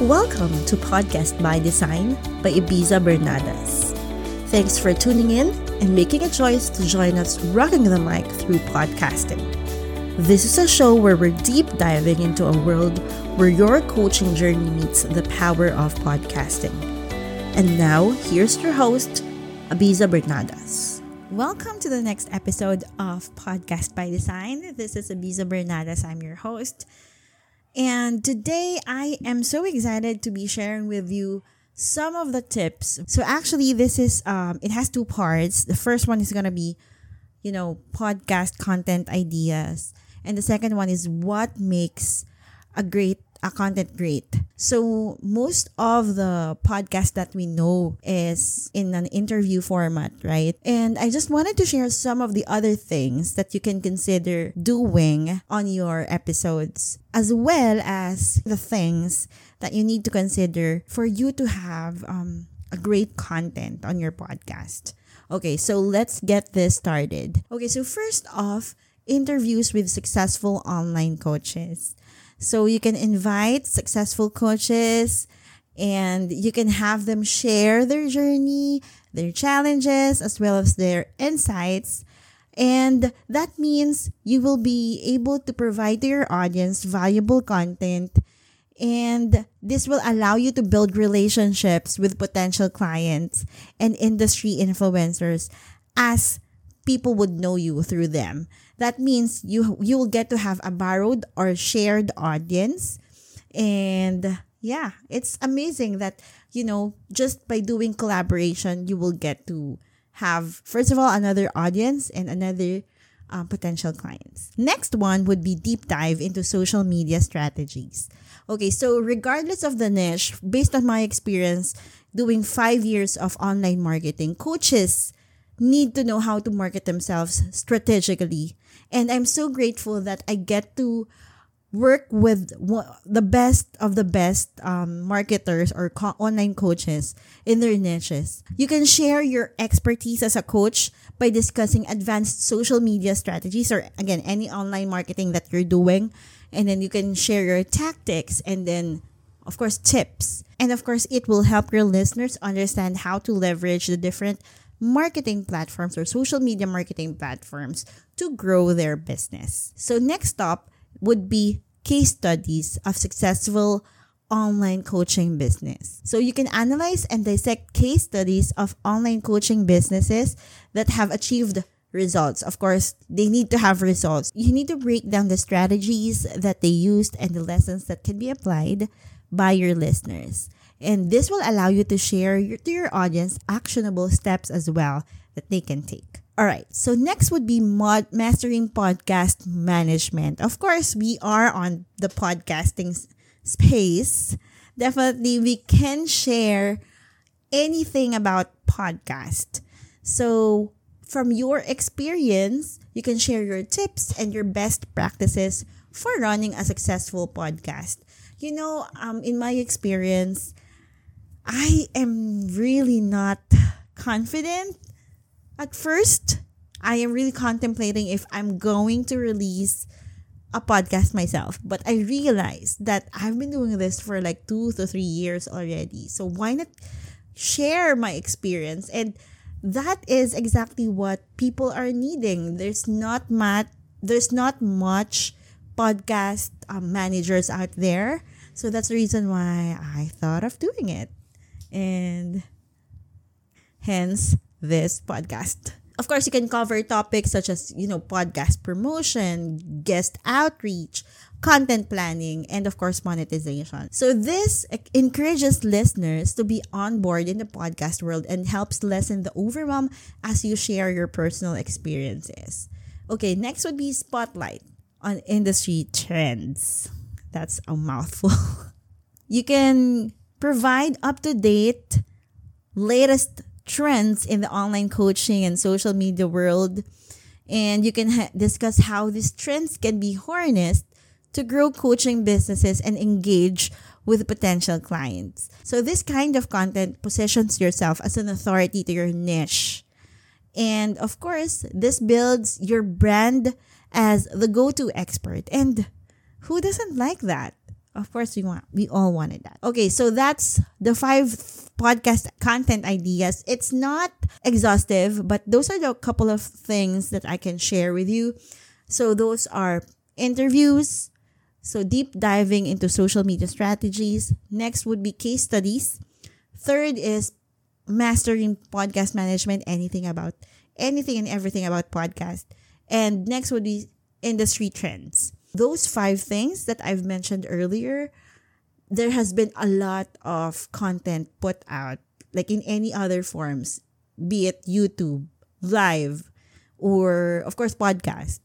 Welcome to Podcast by Design by Ibiza Bernadas. Thanks for tuning in and making a choice to join us rocking the mic through podcasting. This is a show where we're deep diving into a world where your coaching journey meets the power of podcasting. And now, here's your host, Ibiza Bernadas. Welcome to the next episode of Podcast by Design. This is Ibiza Bernadas. I'm your host. And today I am so excited to be sharing with you some of the tips. So actually this is um it has two parts. The first one is going to be you know podcast content ideas and the second one is what makes a great a content great. So most of the podcast that we know is in an interview format, right? And I just wanted to share some of the other things that you can consider doing on your episodes, as well as the things that you need to consider for you to have um, a great content on your podcast. Okay, so let's get this started. Okay, so first off, interviews with successful online coaches. So you can invite successful coaches and you can have them share their journey, their challenges, as well as their insights. And that means you will be able to provide to your audience valuable content. And this will allow you to build relationships with potential clients and industry influencers as people would know you through them. That means you you will get to have a borrowed or shared audience. And yeah, it's amazing that you know just by doing collaboration you will get to have first of all another audience and another uh, potential clients. Next one would be deep dive into social media strategies. Okay, so regardless of the niche, based on my experience doing five years of online marketing, coaches need to know how to market themselves strategically. And I'm so grateful that I get to work with the best of the best um, marketers or co- online coaches in their niches. You can share your expertise as a coach by discussing advanced social media strategies or again any online marketing that you're doing and then you can share your tactics and then of course tips and of course it will help your listeners understand how to leverage the different marketing platforms or social media marketing platforms to grow their business. So, next up would be case studies of successful online coaching business. So, you can analyze and dissect case studies of online coaching businesses that have achieved results. Of course, they need to have results. You need to break down the strategies that they used and the lessons that can be applied by your listeners. And this will allow you to share your, to your audience actionable steps as well that they can take. All right. So next would be mod mastering podcast management. Of course, we are on the podcasting space. Definitely we can share anything about podcast. So from your experience, you can share your tips and your best practices for running a successful podcast. You know, um, in my experience, I am really not confident at first. I am really contemplating if I'm going to release a podcast myself. But I realized that I've been doing this for like two to three years already. So why not share my experience? And that is exactly what people are needing. There's not much there's not much podcast um, managers out there. So that's the reason why I thought of doing it and hence this podcast. Of course, you can cover topics such as, you know, podcast promotion, guest outreach, content planning, and of course, monetization. So this encourages listeners to be on board in the podcast world and helps lessen the overwhelm as you share your personal experiences. Okay, next would be spotlight on industry trends. That's a mouthful. you can provide up to date, latest trends in the online coaching and social media world. And you can ha- discuss how these trends can be harnessed to grow coaching businesses and engage with potential clients. So, this kind of content positions yourself as an authority to your niche. And of course, this builds your brand as the go to expert. And who doesn't like that? Of course, we want we all wanted that. Okay, so that's the five podcast content ideas. It's not exhaustive, but those are the couple of things that I can share with you. So those are interviews, so deep diving into social media strategies. Next would be case studies. Third is mastering podcast management, anything about anything and everything about podcast. And next would be industry trends. Those five things that I've mentioned earlier, there has been a lot of content put out, like in any other forms, be it YouTube, live, or of course, podcast.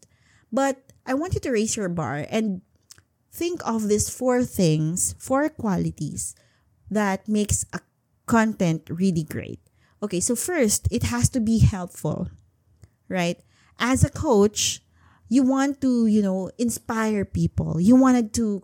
But I want you to raise your bar and think of these four things, four qualities that makes a content really great. Okay, so first, it has to be helpful, right? As a coach, you want to, you know, inspire people. You wanted to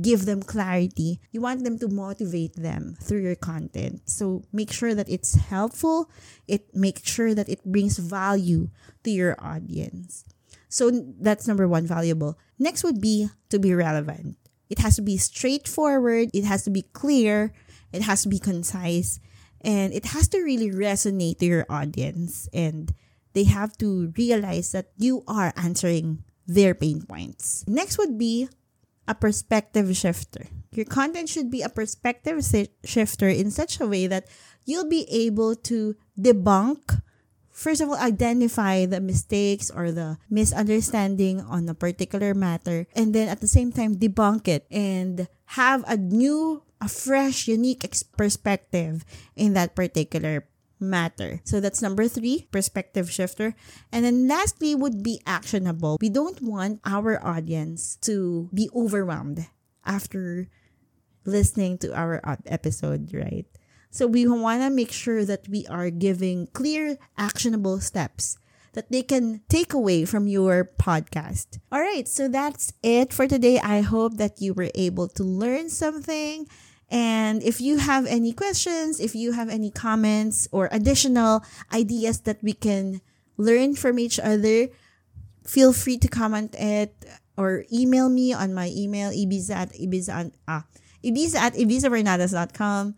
give them clarity. You want them to motivate them through your content. So make sure that it's helpful. It make sure that it brings value to your audience. So that's number one, valuable. Next would be to be relevant. It has to be straightforward. It has to be clear. It has to be concise. And it has to really resonate to your audience. And they have to realize that you are answering their pain points. Next would be a perspective shifter. Your content should be a perspective shifter in such a way that you'll be able to debunk first of all identify the mistakes or the misunderstanding on a particular matter and then at the same time debunk it and have a new a fresh unique perspective in that particular matter. So that's number three, perspective shifter. And then lastly would be actionable. We don't want our audience to be overwhelmed after listening to our episode, right? So we want to make sure that we are giving clear, actionable steps that they can take away from your podcast. All right, so that's it for today. I hope that you were able to learn something and if you have any questions, if you have any comments or additional ideas that we can learn from each other, feel free to comment it or email me on my email, ibiza at ibiza, ah, ibiza at ibizabernadas.com.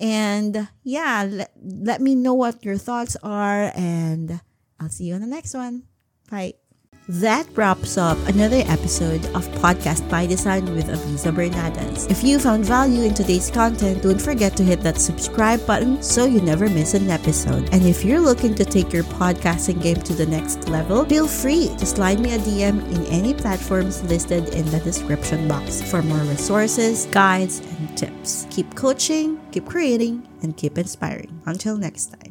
And yeah, let, let me know what your thoughts are and I'll see you on the next one. Bye. That wraps up another episode of Podcast by Design with Ibiza Bernadas. If you found value in today's content, don't forget to hit that subscribe button so you never miss an episode. And if you're looking to take your podcasting game to the next level, feel free to slide me a DM in any platforms listed in the description box for more resources, guides, and tips. Keep coaching, keep creating, and keep inspiring. Until next time.